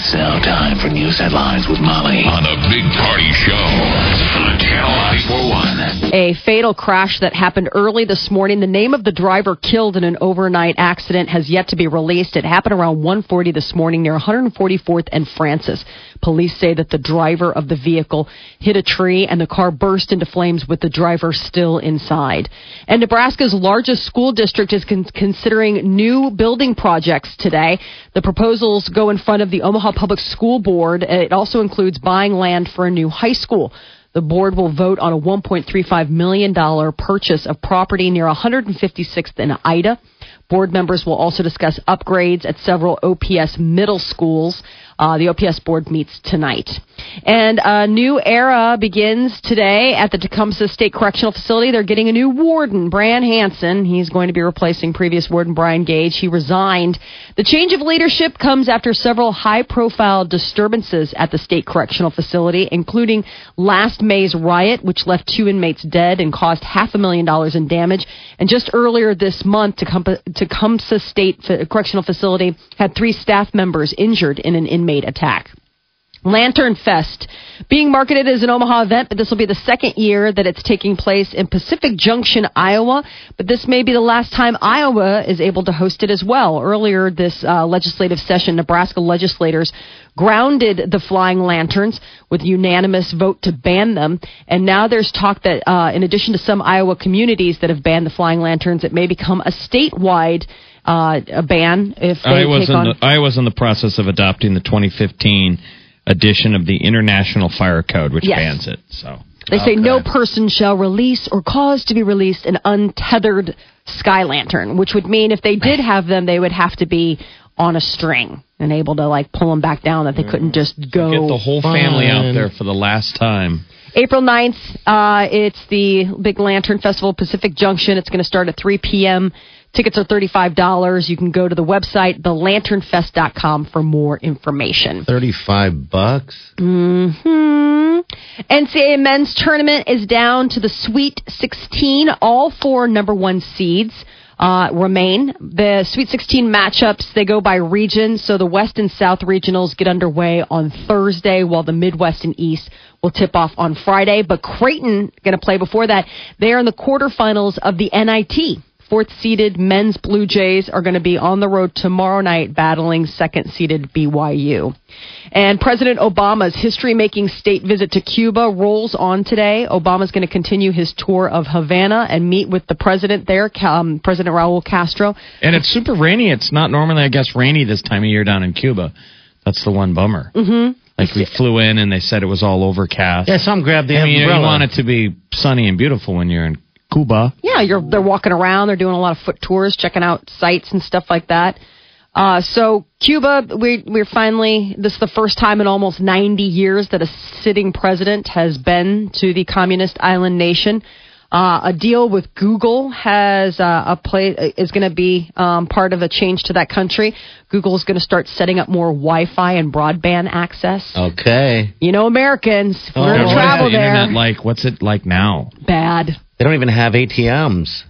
It's now time for news headlines with Molly on a big party show on Channel 941. A fatal crash that happened early this morning. The name of the driver killed in an overnight accident has yet to be released. It happened around 1:40 this morning near 144th and Francis. Police say that the driver of the vehicle hit a tree and the car burst into flames with the driver still inside. And Nebraska's largest school district is con- considering new building projects today. The proposals go in front of the Omaha Public School Board. It also includes buying land for a new high school. The board will vote on a $1.35 million purchase of property near 156th and Ida. Board members will also discuss upgrades at several OPS middle schools. Uh, the OPS board meets tonight. And a new era begins today at the Tecumseh State Correctional Facility. They're getting a new warden, Brad Hansen. He's going to be replacing previous warden Brian Gage. He resigned. The change of leadership comes after several high profile disturbances at the State Correctional Facility, including last May's riot, which left two inmates dead and caused half a million dollars in damage. And just earlier this month, Tecumseh State Correctional Facility had three staff members injured in an inmate attack. Lantern Fest, being marketed as an Omaha event, but this will be the second year that it's taking place in Pacific Junction, Iowa. But this may be the last time Iowa is able to host it as well. Earlier this uh, legislative session, Nebraska legislators grounded the flying lanterns with unanimous vote to ban them. And now there's talk that, uh, in addition to some Iowa communities that have banned the flying lanterns, it may become a statewide uh, a ban if they I was take in on. the, I was in the process of adopting the 2015 edition of the International Fire Code, which Yes. bans it. So They say no person shall release or cause to be released an untethered sky lantern, which would mean if they did have them, they would have to be on a string and able to like pull them back down. That they couldn't just go. get the whole family out there for the last time. April 9th, uh, it's the Big Lantern Festival, Pacific Junction. It's going to start at 3 p.m. Tickets are $35. You can go to the website, thelanternfest.com, for more information. 35 bucks? hmm NCAA men's tournament is down to the Sweet 16. All four number one seeds uh, remain. The Sweet 16 matchups they go by region. So the West and South regionals get underway on Thursday, while the Midwest and East will tip off on Friday. But Creighton going to play before that. They are in the quarterfinals of the NIT. Fourth seeded men's Blue Jays are going to be on the road tomorrow night battling second seeded BYU. And President Obama's history making state visit to Cuba rolls on today. Obama's going to continue his tour of Havana and meet with the president there, um, President Raul Castro. And it's super rainy. It's not normally, I guess, rainy this time of year down in Cuba. That's the one bummer. Mm-hmm. Like we flew in and they said it was all overcast. Yeah, some grab the I mean, you, want it to be sunny and beautiful when you're in Cuba. Yeah, you're they're walking around. They're doing a lot of foot tours, checking out sites and stuff like that. Uh, so Cuba, we, we're finally this is the first time in almost 90 years that a sitting president has been to the communist island nation. Uh, a deal with Google has uh, a play is going to be um, part of a change to that country. Google is going to start setting up more Wi-Fi and broadband access. Okay. You know, Americans, Oh, we're going What to travel the there. internet like? What's it like now? Bad. They don't even have ATMs.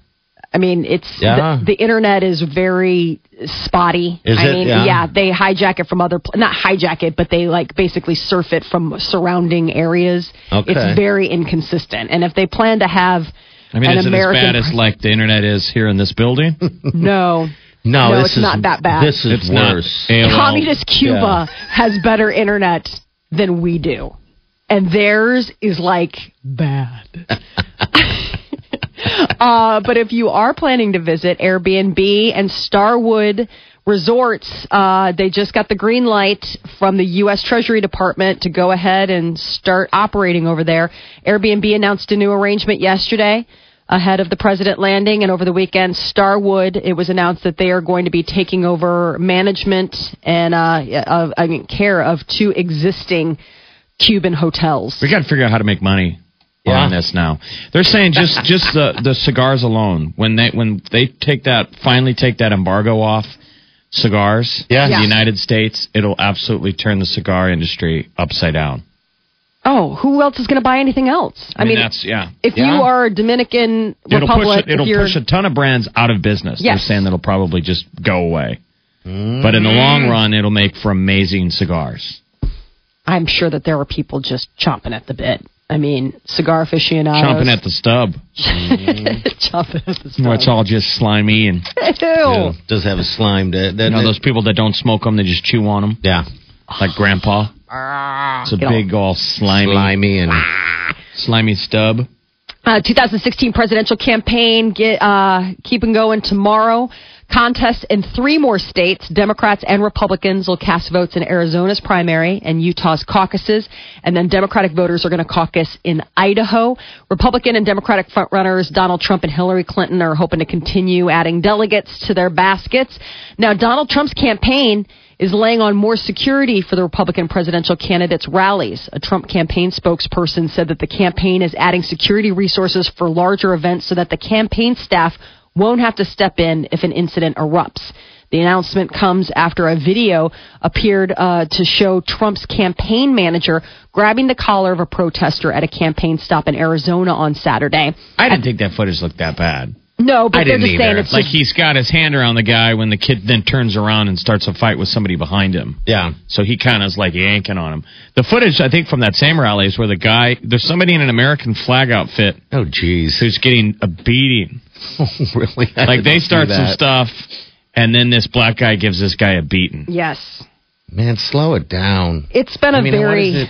I mean, it's Yeah. the, the internet is very spotty. Is I it? mean, Yeah. they hijack it from other pl- not hijack it, but they like basically surf it from surrounding areas. Okay. It's very inconsistent. And if they plan to have I mean, an is it American as bad as like the internet is here in this building? no. No, No, this it's is not that bad. This is It's worse. AOL. Communist Cuba has better internet than we do. And theirs is like bad. uh, but if you are planning to visit Airbnb and Starwood Resorts, uh, they just got the green light from the U.S. Treasury Department to go ahead and start operating over there. Airbnb announced a new arrangement yesterday. ahead of the president landing. And over the weekend, Starwood, it was announced that they are going to be taking over management and uh, of, I mean, care of two existing Cuban hotels. We got to figure out how to make money Yeah. on this now. They're saying just just the the cigars alone when they when they take that finally take that embargo off cigars Yeah. in Yeah. the United States, it'll absolutely turn the cigar industry upside down. Oh, who else is going to buy anything else? I mean, that's yeah. if Yeah. you are a Dominican It'll Republic, push it, it'll push a ton of brands out of business. Yes. They're saying that'll probably just go away. Mm-hmm. But in the long run, it'll make for amazing cigars. I'm sure that there are people just chomping at the bit. I mean, cigar aficionados. Chomping at the stub. chomping at the stub. Where it's all just slimy and Ew. Yeah, does have a slime. That, that, you know those people that don't smoke them, they just chew on them. yeah, like grandpa. It's a Get all- big, all slimy, slimy and slimy stub. Uh, 2016 presidential campaign get uh, keeping going tomorrow. Contests in three more states. Democrats and Republicans will cast votes in Arizona's primary and Utah's caucuses, and then Democratic voters are going to caucus in Idaho. Republican and Democratic frontrunners Donald Trump and Hillary Clinton are hoping to continue adding delegates to their baskets. Now, Donald Trump's campaign is laying on more security for the Republican presidential candidates' rallies. A Trump campaign spokesperson said that the campaign is adding security resources for larger events so that the campaign staff won't have to step in if an incident erupts. The announcement comes after a video appeared uh, to show Trump's campaign manager grabbing the collar of a protester at a campaign stop in Arizona on Saturday. I didn't think that footage looked that bad. No, but I they're didn't just saying either. it's Like just, he's got his hand around the guy when the kid then turns around and starts a fight with somebody behind him. yeah. So he kind of is like yanking on him. The footage, I think, from that same rally is where the guy, there's somebody in an American flag outfit Oh, jeez. who's getting a beating. Oh, really? I Like they start some stuff, and then this black guy gives this guy a beating. yes. Man, slow it down. It's been a I mean, very.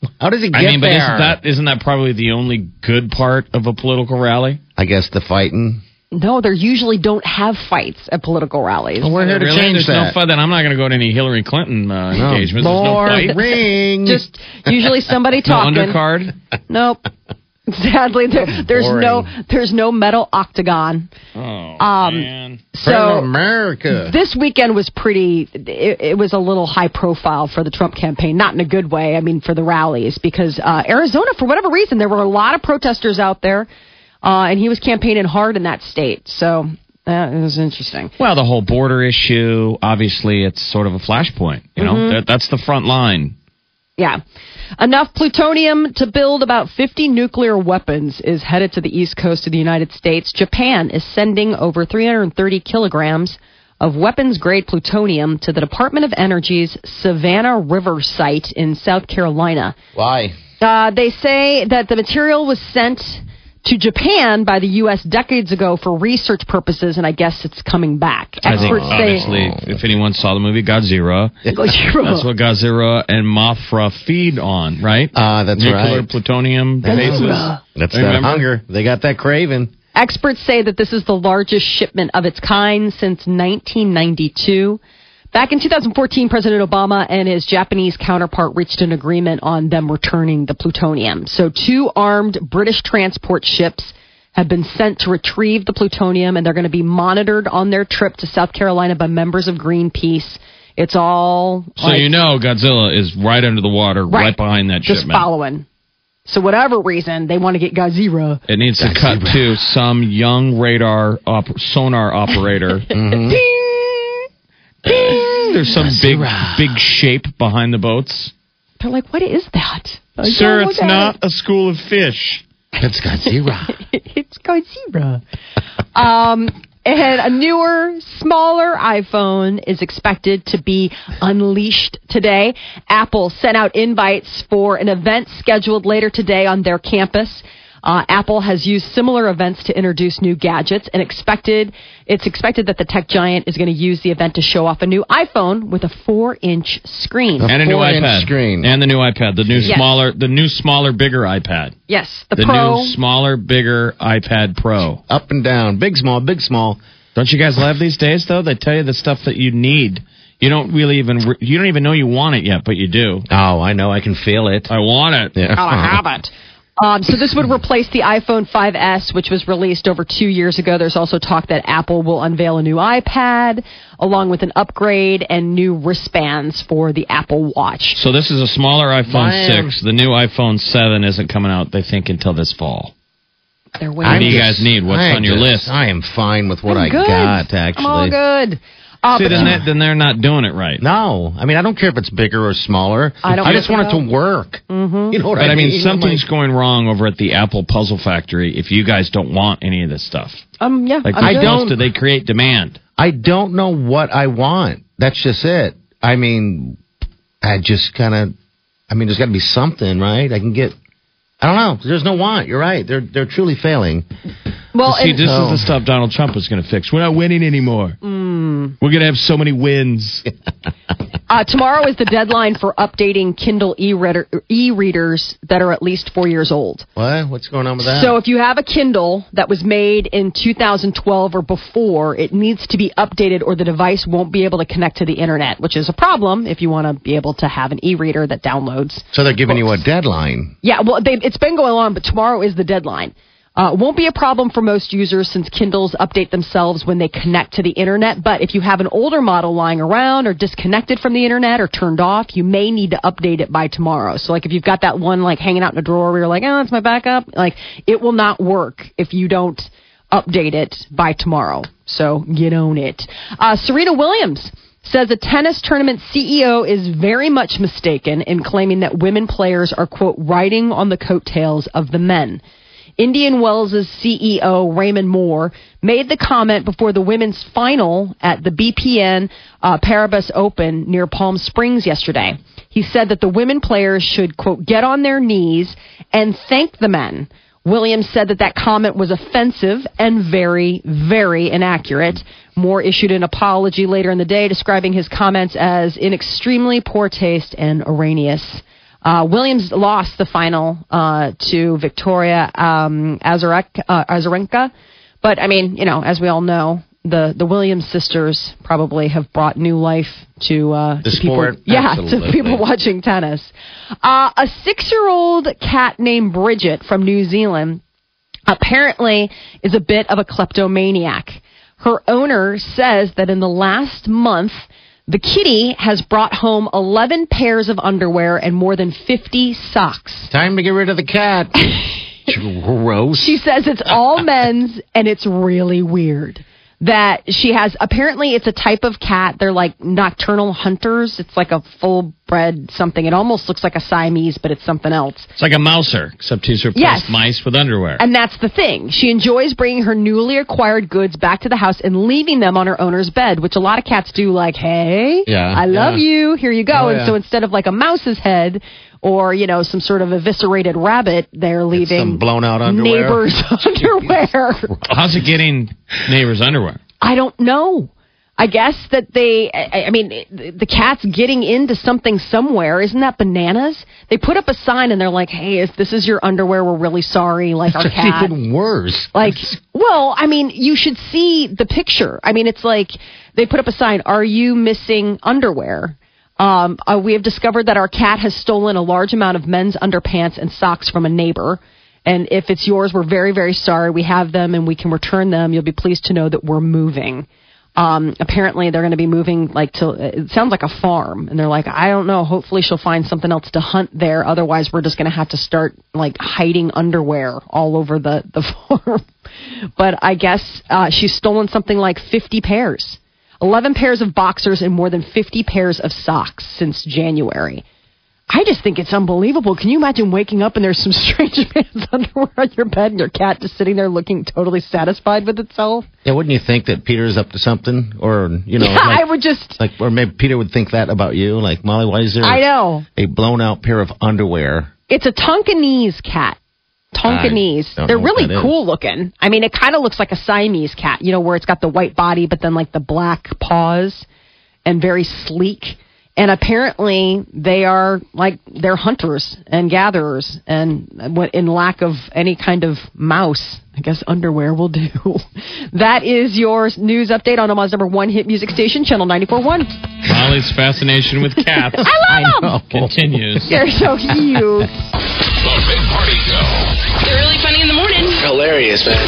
What is it? How does it get I mean, but there? isn't that isn't that probably the only good part of a political rally? I guess the fighting. No, they usually don't have fights at political rallies. We're here to really? change There's that. no fun. Then I'm not going to go to any Hillary Clinton uh, No. engagements. There's no More fight. ring. Just usually somebody No talking. undercard. Nope. Sadly, there, there's no there's no metal octagon. Oh Um, man. So America. this weekend was pretty. It, it was a little high profile for the Trump campaign, not in a good way. I mean, for the rallies, because uh, Arizona, for whatever reason, there were a lot of protesters out there, uh, and he was campaigning hard in that state. So it was interesting. Well, the whole border issue, obviously, it's sort of a flashpoint. You know, Mm-hmm. that, that's the front line. Yeah. Enough plutonium to build about 50 nuclear weapons is headed to the east coast of the United States. Japan is sending over 330 kilograms of weapons grade plutonium to the Department of Energy's Savannah River site in South Carolina. Why? Uh, they say that the material was sent to Japan by the U.S. decades ago for research purposes, and I guess it's coming back. I think, Experts say. obviously, if anyone saw the movie Godzilla, that's That's what Godzilla and Mothra feed on, right? Ah, that's Nuclear right. plutonium bases. That's that Remember? hunger. They got that craving. Experts say that this is the largest shipment of its kind since 1992. Back in 2014, President Obama and his Japanese counterpart reached an agreement on them returning the plutonium. So, two armed British transport ships have been sent to retrieve the plutonium, and they're going to be monitored on their trip to South Carolina by members of Greenpeace. It's all So like, you know Godzilla is right under the water, right, behind that just shipment. following. So, whatever reason, they want to get Godzilla. It needs to cut to some young radar op- sonar operator. Ding. Ding! There's some big big shape behind the boats. They're like, what is that? I Sir, don't it's not a school of fish. It's Godzilla. it. it's Godzilla. um, and a newer, smaller iPhone is expected to be unleashed today. Apple sent out invites for an event scheduled later today on their campus. Uh, Apple has used similar events to introduce new gadgets, and expected it's expected that the tech giant is going to use the event to show off a new iPhone with a four-inch screen. And a new iPad. screen. And the new iPad. The new Yes. smaller the new smaller bigger iPad. Yes, the, The Pro. new smaller bigger iPad Pro. Up and down. Big, small, big, small. Don't you guys love these days though? They tell you the stuff that you need. You don't really even re- you don't even know you want it yet, but you do. Oh, I know. I can feel it. I want it. Yeah. Oh, Gotta have it. Um, so this would replace the iPhone 5S, which was released over two years ago. There's also talk that Apple will unveil a new iPad, along with an upgrade and new wristbands for the Apple Watch. So this is a smaller iPhone Man. 6. The new iPhone 7 isn't coming out, they think, until this fall. They're What do you just- guys need? What's I'm on your just- list? I am fine with what I'm I good. got, I'm all actually. good. Uh, See, then, that, then they're not doing it right. No, I mean I don't care if it's bigger or smaller. I don't I just want it to work. Mm-hmm. You know what But I mean, I'm something's like- going wrong over at the Apple Puzzle Factory if you guys don't want any of this stuff. um, yeah, Like, I'm don't. Do they create demand? I don't know what I want. That's just it. I mean, I just kind of. I mean, there's got to be something, right? I can get. I don't know. There's no want. You're right. They're they're truly failing. Well, See, this Oh. is the stuff Donald Trump was going to fix. We're not winning anymore. Mm. We're going to have so many wins. Uh, tomorrow is the deadline for updating Kindle e-reader, e-readers that are at least four years old. What? What's going on with that? So if you have a Kindle that was made in 2012 or before, it needs to be updated or the device won't be able to connect to the internet, which is a problem if you want to be able to have an e-reader that downloads. So they're giving you a deadline. Yeah, well, they, it's been going on, but tomorrow is the deadline. Uh, won't be a problem for most users since Kindles update themselves when they connect to the internet. But if you have an older model lying around or disconnected from the internet or turned off, you may need to update it by tomorrow. So, like, if you've got that one like hanging out in a drawer where you're like, oh, that's my backup, like, it will not work if you don't update it by tomorrow. So get on it. Uh, Serena Williams says a tennis tournament CEO is very much mistaken in claiming that women players are, quote, riding on the coattails of the men. Indian Wells' CEO, Raymond Moore, made the comment before the women's final at the BPN uh, Paribas Open near Palm Springs yesterday. He said that the women players should, quote, get on their knees and thank the men. Williams said that that comment was offensive and very, very inaccurate. Moore issued an apology later in the day describing his comments as in extremely poor taste and erroneous. Uh, Williams lost the final uh, to Victoria um, Azarek, uh, Azarenka, but I mean, you know, as we all know, the the Williams sisters probably have brought new life to uh, The to people, sport? yeah, to people watching tennis. Uh, a six year old cat named Bridget from New Zealand apparently is a bit of a kleptomaniac. Her owner says that in the last month, the kitty has brought home 11 pairs of underwear and more than 50 socks. Time to get rid of the cat. Gross. She says it's all men's and it's really weird. That she has apparently it's a type of cat. They're like nocturnal hunters. It's like a full bred something. It almost looks like a Siamese, but it's something else. It's like a mouser, except he's replaced Yes. mice with underwear. And that's the thing. She enjoys bringing her newly acquired goods back to the house and leaving them on her owner's bed, which a lot of cats do, like, hey, Yeah, I love yeah. you, here you go. Oh, and yeah. so instead of like a mouse's head or, you know, some sort of eviscerated rabbit, they're leaving some blown out underwear. neighbors' underwear. How's it getting neighbors' underwear? I don't know. I guess that they, I, I mean, the the cat's getting into something somewhere. Isn't that bananas? They put up a sign and they're like, hey, if this is your underwear, we're really sorry. Like our It's cat. even worse. Like, well, I mean, you should see the picture. I mean, it's like they put up a sign, Are you missing underwear? Um, uh, we have discovered that our cat has stolen a large amount of men's underpants and socks from a neighbor. And if it's yours, we're very, very sorry. We have them and we can return them. You'll be pleased to know that we're moving. Um, apparently, they're going to be moving like to. It sounds like a farm, and they're like, I don't know. Hopefully, she'll find something else to hunt there. Otherwise, we're just going to have to start like hiding underwear all over the the farm. But I guess uh, she's stolen something like 50 pairs, 11 pairs of boxers, and more than 50 pairs of socks since January. I just think it's unbelievable. Can you imagine waking up and there's some strange man's underwear on your bed and your cat just sitting there looking totally satisfied with itself? Yeah, wouldn't you think that Peter's up to something, or you know, yeah, like, I would just. like, or maybe Peter would think that about you, like Molly. Why is there I know. a blown out pair of underwear? It's a Tonkinese cat. Tonkinese. They're really cool looking. I mean, it kind of looks like a Siamese cat, you know, where it's got the white body, but then like the black paws and very sleek. And apparently they are like, they're hunters and gatherers. And in lack of any kind of mouse, I guess underwear will do. That is your news update on Omaha's number one hit music station, Channel 94.1. Molly's fascination with cats I love them. continues. They're so cute. Hilarious, man.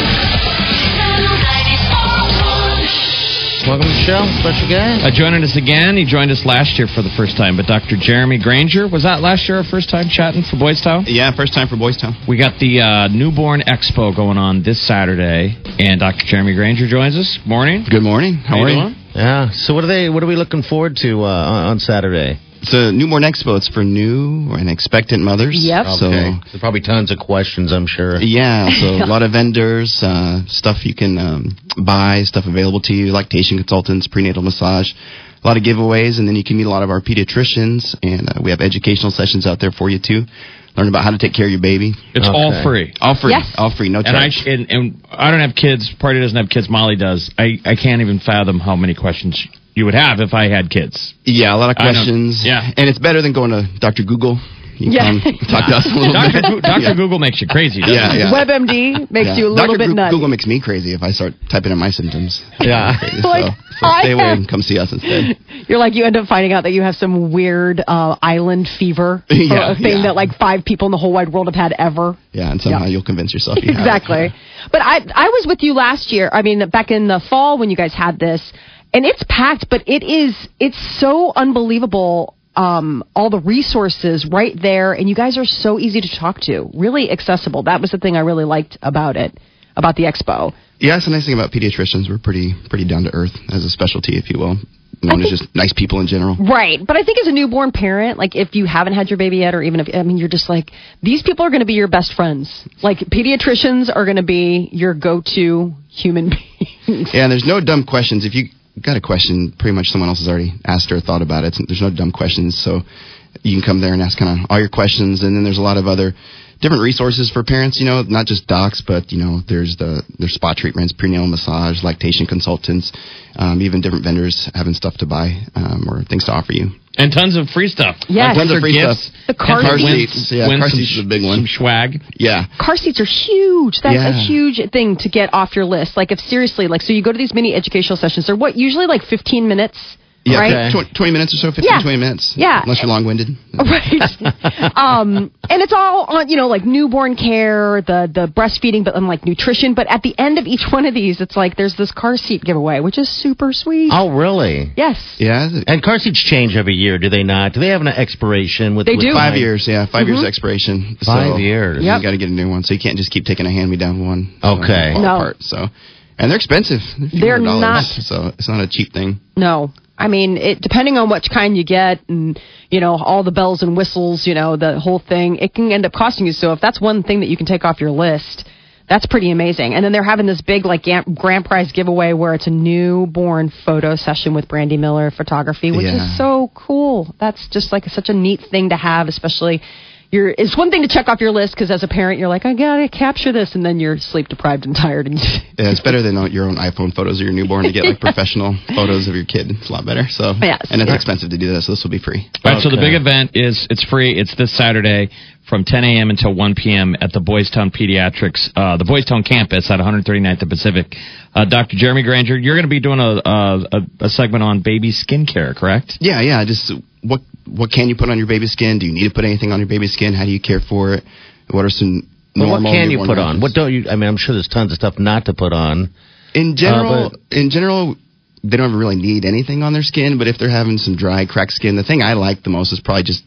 Welcome to the show, special guest. Uh, joining us again, he joined us last year for the first time, but Dr. Jeremy Granger, was that last year our first time chatting for Boys Town? Yeah, first time for Boys Town. We got the uh, Newborn Expo going on this Saturday, and Dr. Jeremy Granger joins us. Morning. Good morning. How, How are you you? doing? Yeah. So what are they? What are we looking forward to uh, on on Saturday? It's a newborn expo. It's for new and expectant mothers. Yep. So There's probably tons of questions. I'm sure. yeah, so a lot of vendors, uh, stuff you can um, buy, stuff available to you, lactation consultants, prenatal massage, a lot of giveaways, and then you can meet a lot of our pediatricians, and uh, we have educational sessions out there for you too. Learn about how to take care of your baby. It's all free. All free. Yes. All free. No And I, charge. and, and I don't have kids. Party doesn't have kids. Molly does. I, I can't even fathom how many questions you would have if I had kids. yeah, a lot of questions. Yeah. And it's better than going to Dr. Google. You Yeah. can come talk to us a little Dr. bit. Go- Dr. Yeah. Google makes you crazy. Yeah, yeah. WebMD makes Yeah. you a little Dr. bit Goo- nuts. Google makes me crazy if I start typing in my symptoms. Yeah. Crazy, Like, so, so stay away and come see us instead. You're like you end up finding out that you have some weird uh, island fever, Yeah, a thing yeah. that like five people in the whole wide world have had ever. Yeah, and somehow Yeah. you'll convince yourself you have exactly. But I I was with you last year. I mean, back in the fall when you guys had this, and it's packed. But it is it's so unbelievable. Um, all the resources right there, and you guys are so easy to talk to. Really accessible. That was the thing I really liked about it, about the expo. Yeah, the nice thing about pediatricians. We're pretty pretty down to earth as a specialty, if you will. Known as just nice people in general. Right. But I think as a newborn parent, like if you haven't had your baby yet, or even if, I mean, you're just like, these people are going to be your best friends. Like pediatricians are going to be your go to human beings. Yeah, and there's no dumb questions. If you got a question, pretty much someone else has already asked or thought about it. There's no dumb questions, so you can come there and ask kind of all your questions. And then there's a lot of other different resources for parents. You know, not just docs, but you know, there's the there's spa treatments, prenatal massage, lactation consultants, um, even different vendors having stuff to buy um, or things to offer you. And tons of free stuff. Yes. Tons of free gifts. stuff. The car And seats. wins- Yeah, car seats is a big one. Some swag. Yeah. Car seats are huge. That's a huge thing to get off your list. Like if seriously, like so you go to these mini educational sessions. They're what usually like 15 minutes, Yeah, right? tw- 20 minutes or so, 15, Yeah. 20 minutes. Yeah. Unless you're long winded. right um and it's all on you know like newborn care the the breastfeeding but then like nutrition but at the end of each one of these it's like there's this car seat giveaway which is super sweet Oh, really? yes Yeah. And car seats change every year, do they not? Do they have an expiration with? They with do. Five time? years, yeah, 5 years expiration. Five so years. Yep. You got to get a new one, so you can't just keep taking a hand-me-down one. Okay. fall No. apart, so, and they're expensive. They're, They're not- So it's not a cheap thing. no i mean it depending on which kind you get and you know all the bells and whistles you know the whole thing it can end up costing you so if that's one thing that you can take off your list that's pretty amazing. And then they're having this big like grand prize giveaway where it's a newborn photo session with Brandy Miller Photography, which Yeah. is so cool. That's just like such a neat thing to have, especially you're it's one thing to check off your list because as a parent you're like I gotta capture this and then you're sleep deprived and tired and Yeah, it's better than your own iPhone photos of your newborn to get like professional photos of your kid. It's a lot better. So, Yes. and it's expensive to do that, so this will be free. All right, so the big event is it's free. It's this Saturday from 10 a.m. until 1 p.m. at the Boys Town Pediatrics, uh, the Boys Town campus at 139th and Pacific. Uh, Dr. Jeremy Granger, you're going to be doing a, a, a, a segment on baby skincare, correct? Yeah, yeah. Just what what can you put on your baby's skin? Do you need to put anything on your baby's skin? How do you care for it? What are some Well, normal what can you put on? What don't you? I mean, I'm sure there's tons of stuff not to put on. In general, Uh, but- in general, they don't really need anything on their skin. But if they're having some dry, cracked skin, the thing I like the most is probably just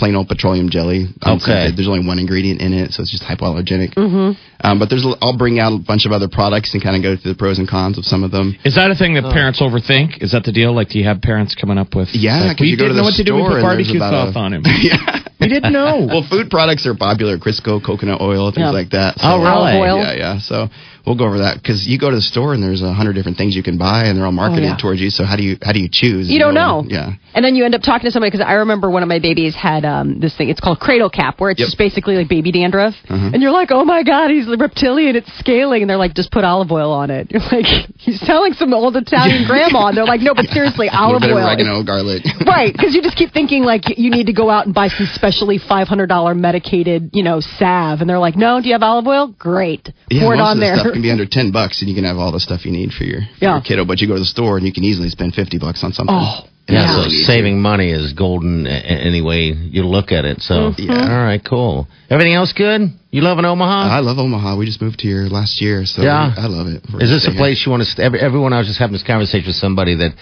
plain old petroleum jelly. Okay. There's only one ingredient in it, so it's just hypoallergenic. Mm-hmm. Um, but there's, a- I'll bring out a bunch of other products and kind of go through the pros and cons of some of them. Is that a thing that parents overthink? Is that the deal? Like, do you have parents coming up with? Yeah, like, 'cause we you go to didn't the know what to do. We store put barbecue sauce a- on him. yeah. We didn't know. Well, food products are popular. Crisco, coconut oil, things Yeah. like that. Oh, really? Olive oil. Yeah, yeah. So we'll go over that because you go to the store and there's a hundred different things you can buy and they're all marketed Oh, yeah. towards you. So how do you how do you choose? You don't know. Yeah. And then you end up talking to somebody because I remember one of my babies had um, this thing. It's called cradle cap, where it's Yep. just basically like baby dandruff. Uh-huh. And you're like, oh my god, he's reptilian. It's scaling. And they're like, just put olive oil on it. You're like, he's telling some old Italian grandma. And they're like, no, but seriously, olive oil. oregano, garlic. Right, because you just keep thinking like you need to go out and buy some specially five hundred dollar medicated, you know, salve, and they're like, "No, do you have olive oil? Great, Yeah, pour it on the there." Stuff can be under ten bucks, and you can have all the stuff you need for your, for Yeah. your kiddo. But you go to the store and you can easily spend fifty bucks on something. Oh. Yeah, it's so saving money is golden a- a- any way you look at it. So, mm-hmm. Yeah. all right, cool. Everything else good? You loving Omaha? I love Omaha. We just moved here last year, so Yeah. I love it. We're Is this stay a here. place you want to stay? Every, everyone, I was just having this conversation with somebody that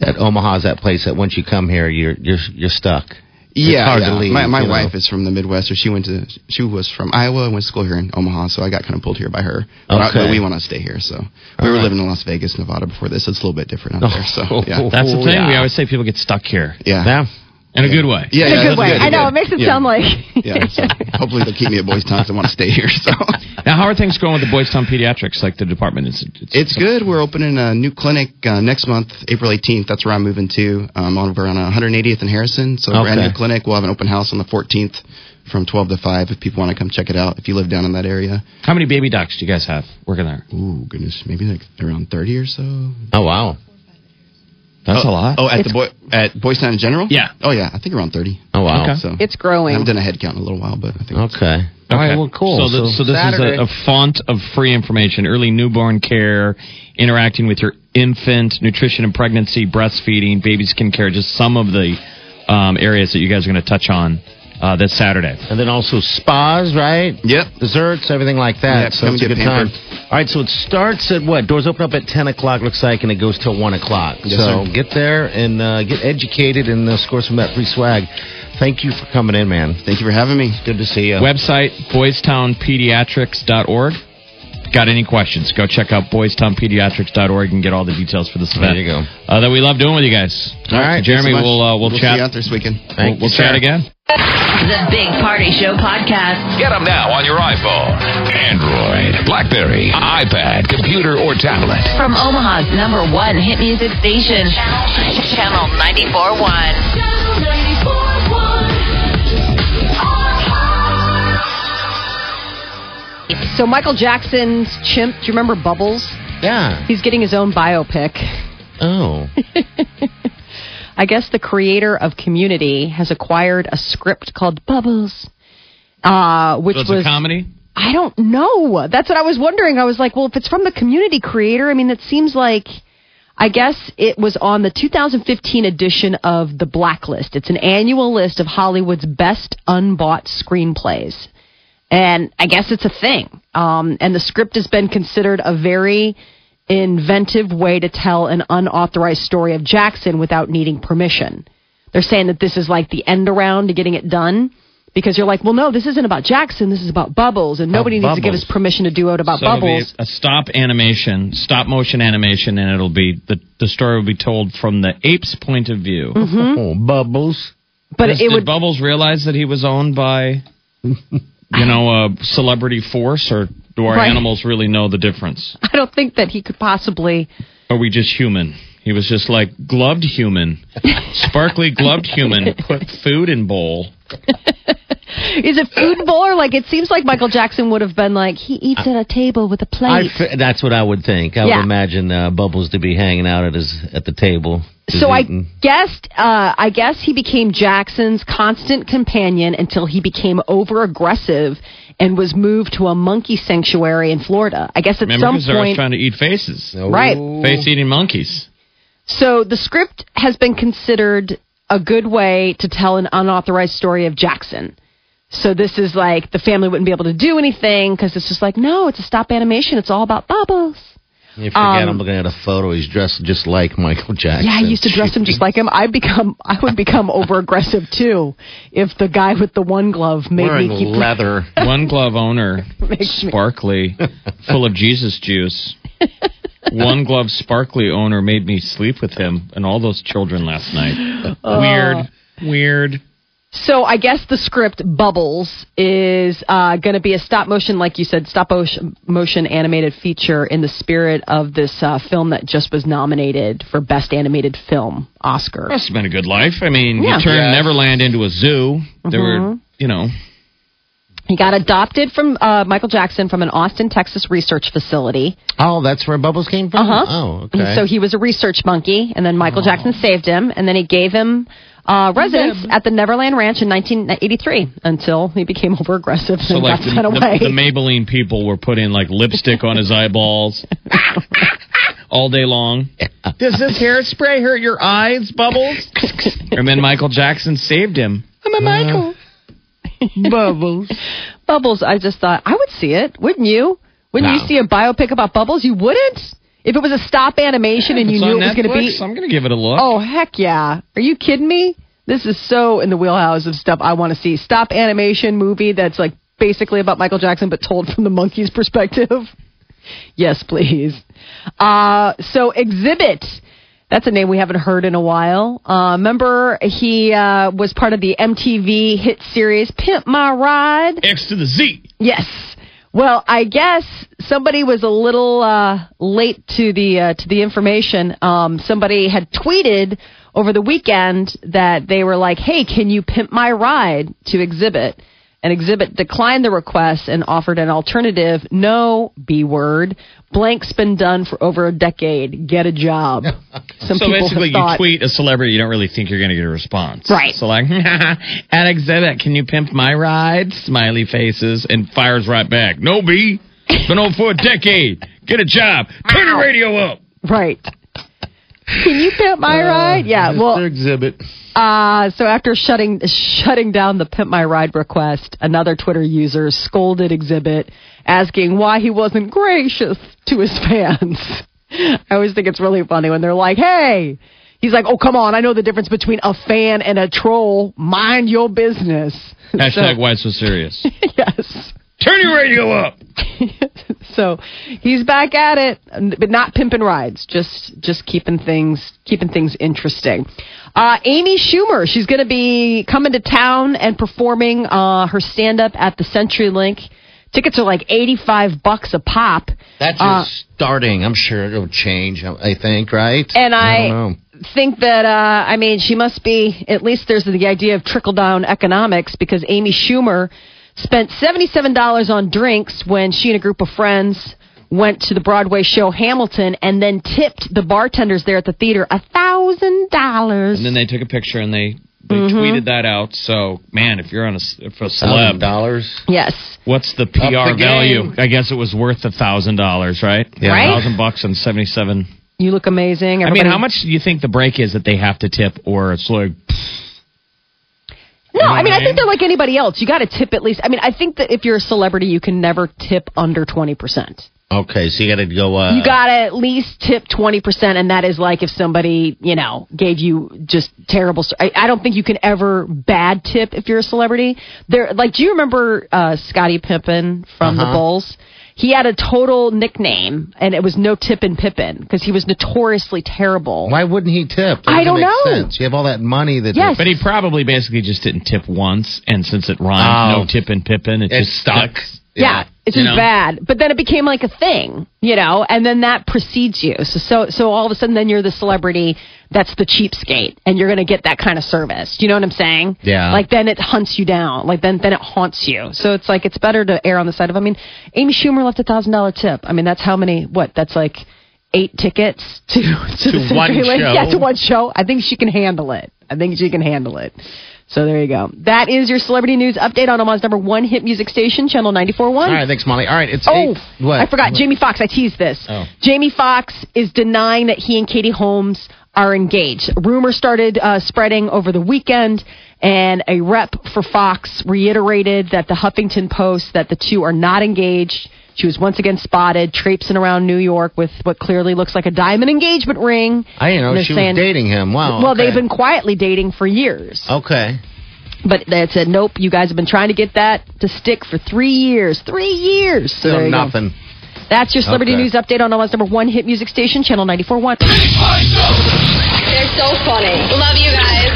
that Omaha is that place that once you come here, you're you're you're stuck. Yeah, It's hard yeah. to leave, my my you know. wife is from the Midwest, or she went to she was from Iowa and went to school here in Omaha, so I got kind of pulled here by her. But, I- Okay. but we want to stay here, so we All were right. living in Las Vegas, Nevada before this. It's a little bit different out there, so oh, yeah, That's the Oh, thing. We always say people get stuck here yeah, Yeah. In a good way. yeah, In a yeah, good that's way. I know. yeah. It makes it Yeah. sound like. Yeah, so hopefully they'll keep me at Boys Town 'cause I want to stay here. So Now, how are things going with the Boys Town Pediatrics? Like the department is. it's good. We're opening a new clinic uh, next month, April 18th. That's where I'm moving to. Um, over on 180th and Harrison. So brand Okay. new clinic. We'll have an open house on the 14th from 12 to 5 if people want to come check it out. If you live down in that area. How many baby docs do you guys have working there? Ooh, goodness, maybe like around 30 or so. Oh wow. That's oh, a lot. Oh, at the boy at Boys Town in general? Yeah. Oh yeah, I think around 30. Oh wow. Okay. So It's growing. I haven't done a head count in a little while, but I think it's- Okay. All right. Well, cool. So, th- so this Saturday. is a, a font of free information: early newborn care, interacting with your infant, nutrition and pregnancy, breastfeeding, baby skin care. Just some of the um, areas that you guys are going to touch on uh, this Saturday. and then also spas, right? Yep. Desserts, everything like that. Yeah, so it's a get good time. All right, so it starts at what? Doors open up at ten o'clock, looks like, and it goes till one o'clock. Yes, so sir. get there and uh, get educated and uh, score some of that free swag. Thank you for coming in, man. Thank you for having me. Good to see you. Website boystownpediatrics.org. Got any questions? Go check out boystownpediatrics.org and get all the details for this event. There event. you go. Uh, that we love doing with you guys. All right, Jeremy, so we'll uh, we'll, we'll chat. see you out this weekend. Thank we'll you, chat sir. again. The Big Party Show podcast. Get them now on your iPhone, Android, Blackberry, iPad, computer, or tablet. From Omaha's number one hit music station, Channel 94.1. So Michael Jackson's chimp. Do you remember Bubbles? Yeah. He's getting his own biopic. Oh. I guess the creator of Community has acquired a script called Bubbles, uh, which So was a comedy. I don't know. That's what I was wondering. I was like, well, if it's from the Community creator, I mean, it seems like. I guess it was on the 2015 edition of The Blacklist. It's an annual list of Hollywood's best unbought screenplays. And I guess it's a thing. Um, and the script has been considered a very inventive way to tell an unauthorized story of Jackson without needing permission. They're saying that this is like the end around to getting it done because you're like, well, no, this isn't about Jackson. This is about Bubbles, and nobody needs to give us permission to do it about so it'll be Bubbles. a stop animation, stop motion animation, and it'll be the the story will be told from the ape's point of view. oh, bubbles. But Does- it did would. Bubbles realize that he was owned by, you know, a celebrity force, or do our Right. animals really know the difference? I don't think that he could possibly. Are we just human? He was just like gloved human, sparkly gloved human. Put food in bowl. Is it food bowl or like it seems like Michael Jackson would have been like he eats at a table with a plate. f- that's what I would think. I Yeah. would imagine uh, Bubbles to be hanging out at his at the table. just so I eating. guessed, uh, I guess he became Jackson's constant companion until he became over aggressive and was moved to a monkey sanctuary in Florida. I guess at Remember, some because they're always point, trying to eat faces, right? face eating monkeys. So the script has been considered a good way to tell an unauthorized story of Jackson. So this is like the family wouldn't be able to do anything because it's just like no, it's a stop animation. It's all about bubbles. You forget um, I'm looking at a photo. He's dressed just like Michael Jackson. Yeah, I used to dress him just like him. I become I would become over aggressive too if the guy with the one glove made wearing me keep leather. One glove owner, sparkly, full of Jesus juice. One glove sparkly owner made me sleep with him and all those children last night. Weird, weird. So I guess the script Bubbles is uh, going to be a stop motion, like you said, stop motion, motion animated feature in the spirit of this uh, film that just was nominated for Best Animated Film Oscar. Must have been a good life. I mean, Yeah. you turned Yes. Neverland into a zoo. There were, you know, He got adopted from uh, Michael Jackson from an Austin, Texas research facility. Oh, that's where Bubbles came from. Uh-huh. Oh, okay. So he was a research monkey, and then Michael Jackson saved him, and then he gave him uh, residence at the Neverland Ranch in 1983 until he became over aggressive so and like got sent the, away. the, the Maybelline people were putting like lipstick on his eyeballs. all day long. Does this hairspray hurt your eyes, Bubbles? and then Michael Jackson saved him. I'm a Michael. Bubbles. Bubbles, I just thought I would see it, wouldn't you? Wouldn't you see a biopic about Bubbles? You wouldn't? If it was a stop animation and you knew it was going to be. I'm going to give it a look. Oh, heck yeah. Are you kidding me? This is so in the wheelhouse of stuff I want to see. Stop animation movie that's like basically about Michael Jackson but told from the monkey's perspective. yes, please. Uh, so Xzibit. That's a name we haven't heard in a while. Uh, remember, he uh, was part of the MTV hit series Pimp My Ride. X to the Z. Yes. Well, I guess somebody was a little uh, late to the uh, to the information. Um, somebody had tweeted over the weekend that they were like, "Hey, can you pimp my ride to Xzibit?" And Xzibit declined the request and offered an alternative. No, B word. Blank's been done for over a decade. Get a job. Some so people basically, thought, you tweet a celebrity, you don't really think you're going to get a response. Right. So, like, at Xzibit, can you pimp my ride? Smiley faces, and fires right back. No, B. Been on for a decade. Get a job. Turn the radio up. right. Can you pimp my ride? Yeah. Well. Xzibit. Uh, so after shutting shutting down the Pimp My Ride request, another Twitter user scolded Xzibit, asking why he wasn't gracious to his fans. I always think it's really funny when they're like, "Hey," he's like, "Oh, come on! I know the difference between a fan and a troll. Mind your business." Hashtag why so serious. yes. Turn your radio up. So he's back at it, but not pimping rides, just just keeping things keeping things interesting. Uh, Amy Schumer, she's going to be coming to town and performing uh, her stand up at the CenturyLink. Tickets are like eighty five bucks a pop. That's Uh, starting. I'm sure it'll change. I think, right? And I, don't know. think that uh, I mean she must be at least there's the idea of trickle down economics because Amy Schumer spent seventy seven dollars on drinks when she and a group of friends went to the Broadway show Hamilton and then tipped the bartenders there at the theater a thousand dollars. And then they took a picture and they, they Mm-hmm. tweeted that out. So, man, if you're on a, s- if a Thousand celeb, dollars. Yes. what's the PR the value? I guess it was worth a thousand dollars, right? Yeah. Right? Thousand bucks and seventy seven. You look amazing. I mean, how much do you think the break is that they have to tip, or it's like No, I mean, I think they're like anybody else. You got to tip at least. I mean, I think that if you're a celebrity, you can never tip under 20%. Okay, so you got to go. Uh, you got to at least tip 20%, and that is like if somebody, you know, gave you just terrible. I, I don't think you can ever bad tip if you're a celebrity. There, like, do you remember uh, Scottie Pippen from the Uh-huh. Bulls? He had a total nickname, and it was No Tip and Pippen because he was notoriously terrible. Why wouldn't he tip? That I don't make know. Sense. You have all that money that. Yes. But he probably basically just didn't tip once, and since it rhymes, Oh. no tip and pippen, it, It just stuck. Yeah, it's You just know? bad. But then it became like a thing, you know, and then that precedes you. So so so all of a sudden then you're the celebrity that's the cheapskate and you're gonna get that kind of service. Do you know what I'm saying? Yeah. Like then it hunts you down. Like then then it haunts you. So it's like it's better to err on the side of I mean, Amy Schumer left a thousand dollar tip. I mean that's how many what, that's like eight tickets to to, the To one show. Yeah, to one show. I think she can handle it. I think she can handle it. So there you go. That is your celebrity news update on Omaha's number one hit music station, Channel 94.1. All right, thanks, Molly. All right, it's Oh, eight. What? I forgot. What? Jamie Foxx. I teased this. Oh. Jamie Foxx is denying that he and Katie Holmes are engaged. Rumors started uh, spreading over the weekend, and a rep for Foxx reiterated that the Huffington Post that the two are not engaged. She was once again spotted traipsing around New York with what clearly looks like a diamond engagement ring. I didn't know And she saying- was dating him. Wow. Well, okay. they've been quietly dating for years. Okay. But they had said, nope, you guys have been trying to get that to stick for three years. Three years. So Still there you go. nothing. That's your celebrity Okay. news update on Omaha's number one hit music station, Channel 94.1. They're so funny. Love you guys.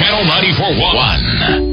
Channel 94.1.